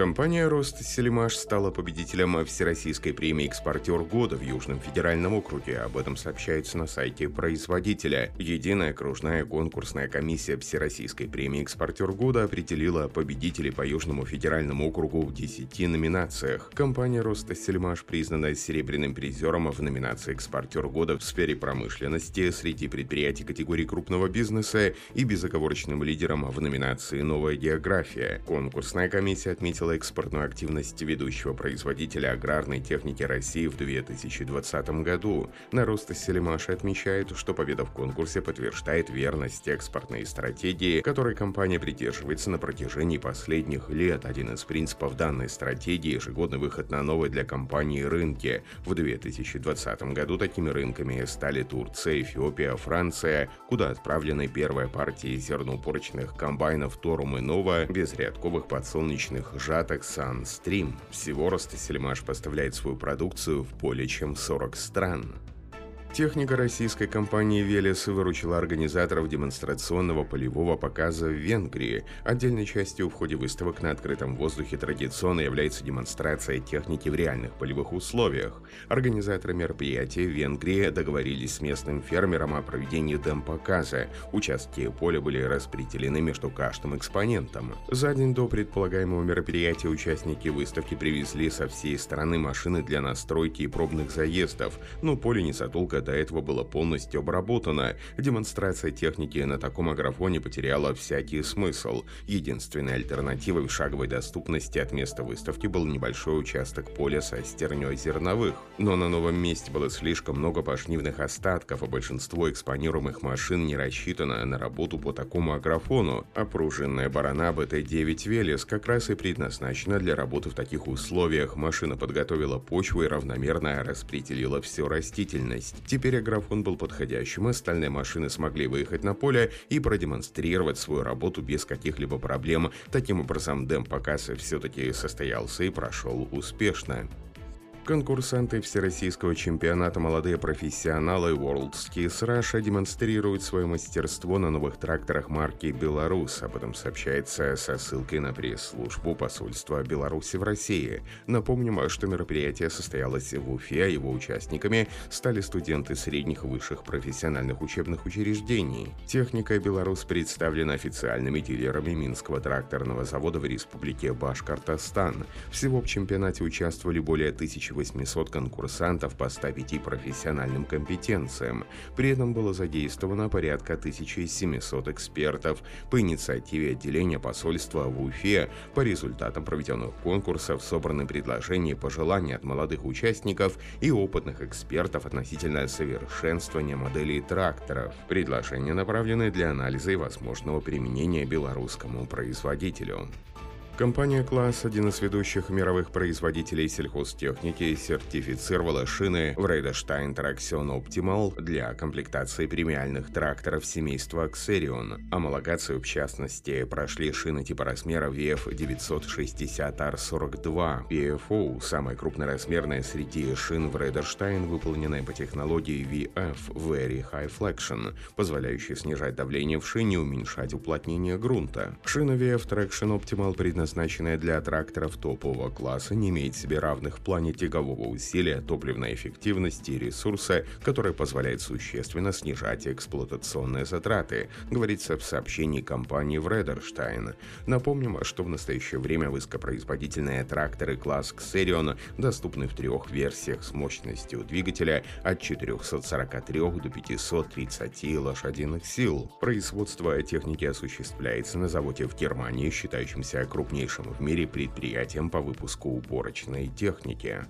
Компания «Ростселимаш» стала победителем Всероссийской премии «Экспортер года» в Южном федеральном округе. Об этом сообщается на сайте производителя. Единая кружная конкурсная комиссия Всероссийской премии «Экспортер года» определила победителей по Южному федеральному округу в 10 номинациях. Компания «Ростселимаш» признана серебряным призером в номинации «Экспортер года» в сфере промышленности среди предприятий категории крупного бизнеса и безоговорочным лидером в номинации «Новая география». Конкурсная комиссия отметила отметила экспортную активность ведущего производителя аграрной техники России в 2020 году. На рост Селимаши отмечает, что победа в конкурсе подтверждает верность экспортной стратегии, которой компания придерживается на протяжении последних лет. Один из принципов данной стратегии – ежегодный выход на новые для компании рынки. В 2020 году такими рынками стали Турция, Эфиопия, Франция, куда отправлены первая партия зерноупорочных комбайнов Торум и Нова, безрядковых подсолнечных Жаток Sunstream. Всего Ростесельмаш поставляет свою продукцию в более чем 40 стран. Техника российской компании «Велес» выручила организаторов демонстрационного полевого показа в Венгрии. Отдельной частью в ходе выставок на открытом воздухе традиционно является демонстрация техники в реальных полевых условиях. Организаторы мероприятия в Венгрии договорились с местным фермером о проведении демпоказа. Участки поля были распределены между каждым экспонентом. За день до предполагаемого мероприятия участники выставки привезли со всей страны машины для настройки и пробных заездов, но поле не задолго до этого было полностью обработано. Демонстрация техники на таком аграфоне потеряла всякий смысл. Единственной альтернативой в шаговой доступности от места выставки был небольшой участок поля со стерней зерновых. Но на новом месте было слишком много пашнивных остатков, а большинство экспонируемых машин не рассчитано на работу по такому аграфону. А пружинная барана БТ-9 Велес как раз и предназначена для работы в таких условиях. Машина подготовила почву и равномерно распределила всю растительность. Теперь аграфон был подходящим, остальные машины смогли выехать на поле и продемонстрировать свою работу без каких-либо проблем. Таким образом, демпоказ все-таки состоялся и прошел успешно. Конкурсанты Всероссийского чемпионата «Молодые профессионалы» World Skis Russia демонстрируют свое мастерство на новых тракторах марки «Беларус». Об этом сообщается со ссылкой на пресс-службу посольства Беларуси в России. Напомним, что мероприятие состоялось в Уфе, а его участниками стали студенты средних и высших профессиональных учебных учреждений. Техника «Беларус» представлена официальными дилерами Минского тракторного завода в республике Башкортостан. Всего в чемпионате участвовали более тысячи 800 конкурсантов по 105 профессиональным компетенциям. При этом было задействовано порядка 1700 экспертов. По инициативе отделения посольства в Уфе по результатам проведенных конкурсов собраны предложения и пожелания от молодых участников и опытных экспертов относительно совершенствования моделей тракторов. Предложения направлены для анализа и возможного применения белорусскому производителю. Компания «CLAAS», один из ведущих мировых производителей сельхозтехники, сертифицировала шины Vredestein Traxion Optimall для комплектации премиальных тракторов семейства Xerion. Омологацию, в частности, прошли шины типоразмера VF960R42. PFO – самая крупноразмерная среди шин Vredestein, выполненная по технологии VF – Very High Flexion, позволяющей снижать давление в шине и уменьшать уплотнение грунта. Шина VF Traxion Optimall предназначена предназначенная для тракторов топового класса, не имеет себе равных в плане тягового усилия, топливной эффективности и ресурса, который позволяет существенно снижать эксплуатационные затраты, говорится в сообщении компании Vredestein. Напомним, что в настоящее время высокопроизводительные тракторы CLAAS Xerion доступны в трех версиях с мощностью двигателя от 443 до 530 лошадиных сил. Производство техники осуществляется на заводе в Германии, считающемся крупнейшим крупнейшим в мире предприятием по выпуску уборочной техники.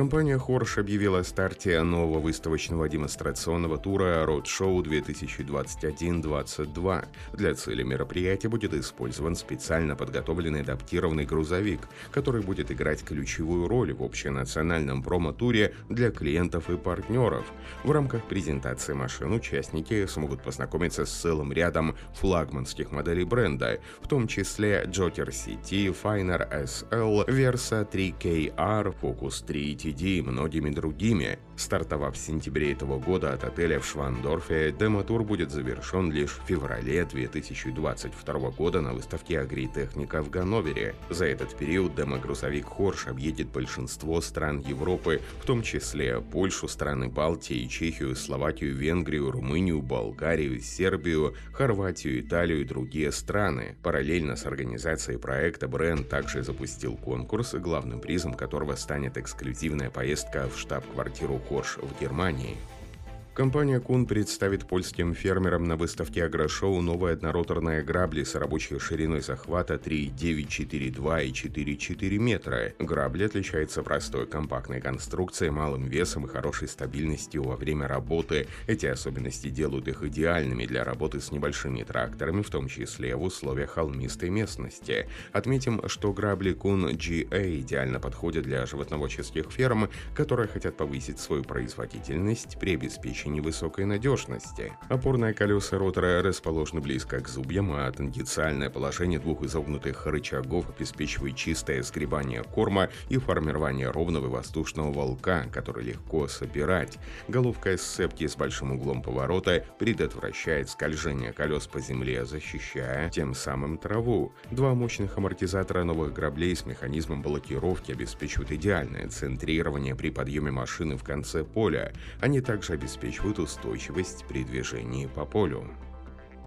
Компания Хорш объявила о старте нового выставочного демонстрационного тура Roadshow 2021-22. Для цели мероприятия будет использован специально подготовленный адаптированный грузовик, который будет играть ключевую роль в общенациональном промо-туре для клиентов и партнеров. В рамках презентации машин участники смогут познакомиться с целым рядом флагманских моделей бренда, в том числе Joker CT, Finer SL, Versa 3KR, Focus 3 T LTD и многими другими. Стартовав в сентябре этого года от отеля в Швандорфе, демо-тур будет завершен лишь в феврале 2022 года на выставке Агритехника в Ганновере. За этот период демо-грузовик Хорш объедет большинство стран Европы, в том числе Польшу, страны Балтии, Чехию, Словакию, Венгрию, Румынию, Болгарию, Сербию, Хорватию, Италию и другие страны. Параллельно с организацией проекта бренд также запустил конкурс, главным призом которого станет эксклюзивная поездка в штаб-квартиру Хорш в Германии. Компания Кун представит польским фермерам на выставке Агрошоу новые однороторные грабли с рабочей шириной захвата 3,942 и 4,4 метра. Грабли отличаются простой компактной конструкцией, малым весом и хорошей стабильностью во время работы. Эти особенности делают их идеальными для работы с небольшими тракторами, в том числе в условиях холмистой местности. Отметим, что грабли Кун GA идеально подходят для животноводческих ферм, которые хотят повысить свою производительность при обеспечении невысокой надежности. Опорные колеса ротора расположены близко к зубьям, а тангенциальное положение двух изогнутых рычагов обеспечивает чистое сгребание корма и формирование ровного воздушного волка, который легко собирать. Головка сцепки с большим углом поворота предотвращает скольжение колес по земле, защищая тем самым траву. Два мощных амортизатора новых граблей с механизмом блокировки обеспечивают идеальное центрирование при подъеме машины в конце поля. Они также обеспечивают обеспечивают устойчивость при движении по полю.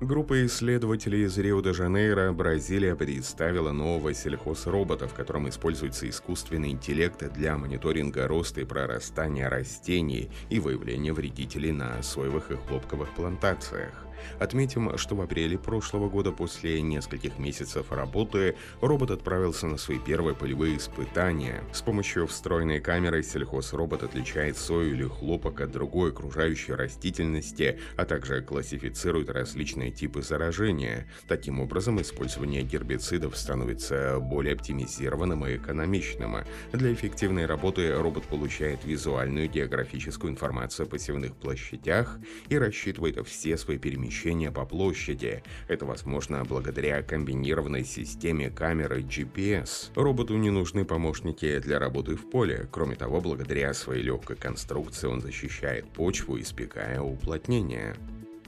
Группа исследователей из Рио-де-Жанейро, Бразилия, представила нового сельхозробота, в котором используется искусственный интеллект для мониторинга роста и прорастания растений и выявления вредителей на соевых и хлопковых плантациях. Отметим, что в апреле прошлого года после нескольких месяцев работы робот отправился на свои первые полевые испытания. С помощью встроенной камеры сельхозробот отличает сою или хлопок от другой окружающей растительности, а также классифицирует различные типы заражения. Таким образом, использование гербицидов становится более оптимизированным и экономичным. Для эффективной работы робот получает визуальную географическую информацию о посевных площадях и рассчитывает все свои перемещения перемещения по площади. Это возможно благодаря комбинированной системе камеры GPS. Роботу не нужны помощники для работы в поле. Кроме того, благодаря своей легкой конструкции он защищает почву, избегая уплотнения.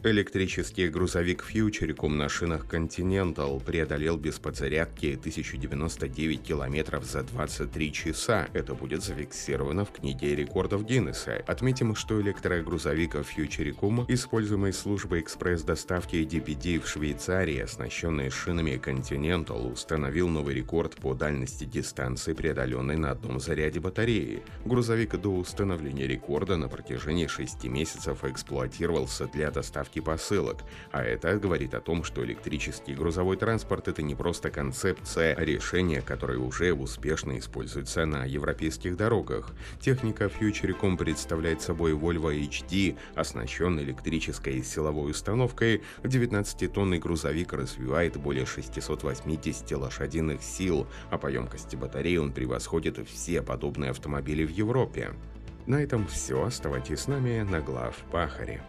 Электрический грузовик Фьючерикум на шинах Continental преодолел без подзарядки 1099 километров за 23 часа. Это будет зафиксировано в книге рекордов Гиннесса. Отметим, что электрогрузовик Фьючерикум, используемый службой экспресс-доставки DPD в Швейцарии, оснащенный шинами Continental, установил новый рекорд по дальности дистанции, преодоленной на одном заряде батареи. Грузовик до установления рекорда на протяжении 6 месяцев эксплуатировался для доставки доставки посылок. А это говорит о том, что электрический грузовой транспорт это не просто концепция, а решение, которое уже успешно используется на европейских дорогах. Техника Futurecom представляет собой Volvo HD, оснащенный электрической силовой установкой. 19-тонный грузовик развивает более 680 лошадиных сил, а по емкости батареи он превосходит все подобные автомобили в Европе. На этом все. Оставайтесь с нами на глав Пахаре.